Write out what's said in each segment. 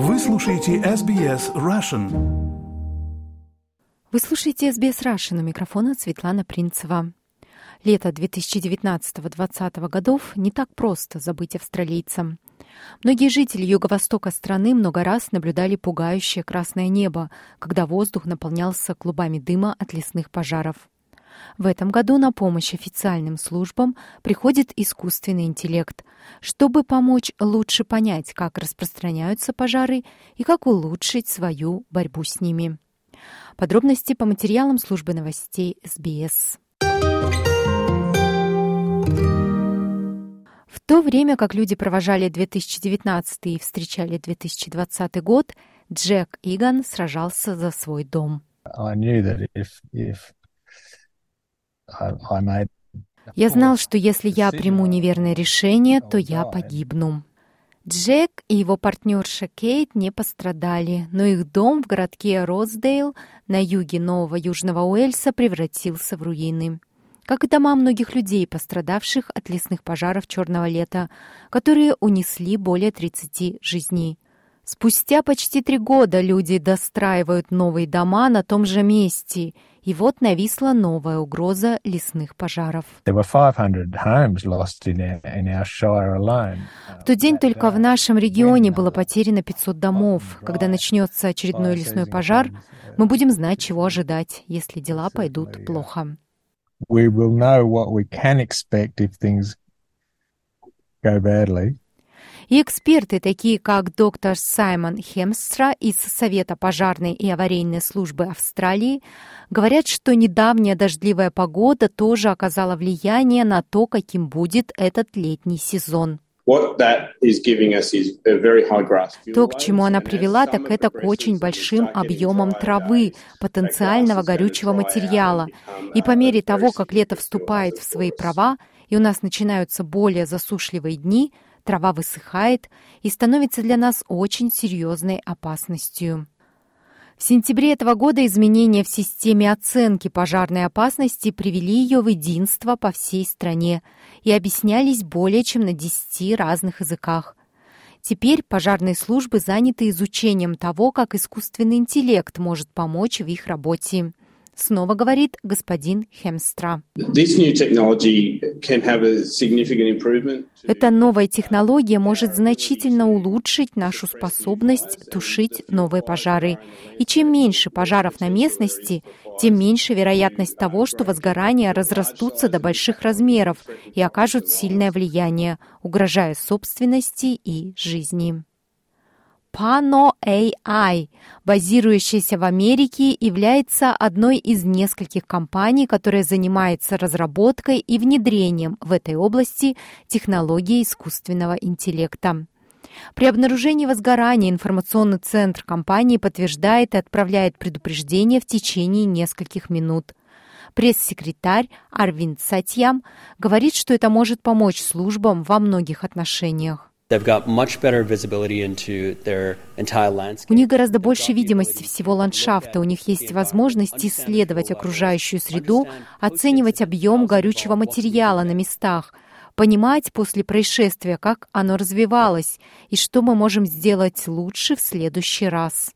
Вы слушаете SBS Russian. Вы слушаете SBS Russian. У микрофона Светлана Принцева. Лето 2019-2020 годов не так просто забыть австралийцам. Многие жители юго-востока страны много раз наблюдали пугающее красное небо, когда воздух наполнялся клубами дыма от лесных пожаров. В этом году на помощь официальным службам приходит искусственный интеллект, чтобы помочь лучше понять, как распространяются пожары и как улучшить свою борьбу с ними. Подробности по материалам службы новостей СБС. В то время как люди провожали 2019 и встречали 2020 год, Джек Иган сражался за свой дом. Я знал, что если я приму неверное решение, то я погибну. Джек и его партнерша Кейт не пострадали, но их дом в городке Роздейл на юге Нового Южного Уэльса превратился в руины. Как и дома многих людей, пострадавших от лесных пожаров черного лета, которые унесли более 30 жизней. Спустя почти три года люди достраивают новые дома на том же месте, и вот нависла новая угроза лесных пожаров. В тот день только в нашем регионе было потеряно 500 домов. Когда начнется очередной лесной пожар, мы будем знать, чего ожидать, если дела пойдут плохо. We will know what we can expect if things go badly. И эксперты, такие как доктор Саймон Хемстра из Совета пожарной и аварийной службы Австралии, говорят, что недавняя дождливая погода тоже оказала влияние на то, каким будет этот летний сезон. То, к чему она привела, так это к очень большим объемам травы, потенциального горючего материала. И по мере того, как лето вступает в свои права, и у нас начинаются более засушливые дни, трава высыхает и становится для нас очень серьезной опасностью. В сентябре этого года изменения в системе оценки пожарной опасности привели ее в единство по всей стране и объяснялись более чем на 10 разных языках. Теперь пожарные службы заняты изучением того, как искусственный интеллект может помочь в их работе. Снова говорит господин Хемстра. Эта новая технология может значительно улучшить нашу способность тушить новые пожары. И чем меньше пожаров на местности, тем меньше вероятность того, что возгорания разрастутся до больших размеров и окажут сильное влияние, угрожая собственности и жизни. Pano AI, базирующаяся в Америке, является одной из нескольких компаний, которая занимается разработкой и внедрением в этой области технологии искусственного интеллекта. При обнаружении возгорания информационный центр компании подтверждает и отправляет предупреждение в течение нескольких минут. Пресс-секретарь Арвинд Сатьям говорит, что это может помочь службам во многих отношениях. У них гораздо больше видимости всего ландшафта, у них есть возможность исследовать окружающую среду, оценивать объем горючего материала на местах, понимать после происшествия, как оно развивалось и что мы можем сделать лучше в следующий раз.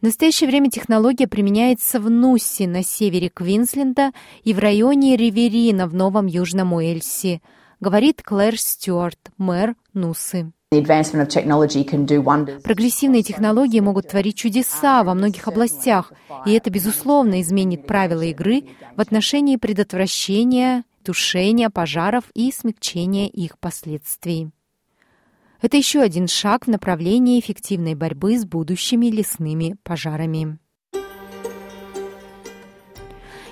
В настоящее время технология применяется в Нуссе на севере Квинсленда и в районе Риверина в Новом Южном Уэльсе – говорит Клэр Стюарт, мэр Нусы. Прогрессивные технологии могут творить чудеса во многих областях, и это, безусловно, изменит правила игры в отношении предотвращения, тушения пожаров и смягчения их последствий. Это еще один шаг в направлении эффективной борьбы с будущими лесными пожарами.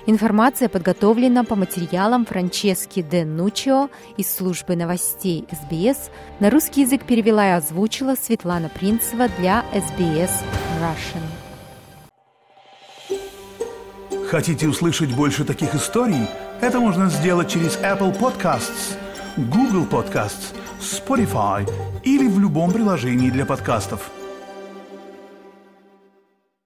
Информация подготовлена по материалам Франчески де Нучио из службы новостей СБС. На русский язык перевела и озвучила Светлана Принцева для СБС Russian. Хотите услышать больше таких историй? Это можно сделать через Apple Podcasts, Google Podcasts, Spotify или в любом приложении для подкастов.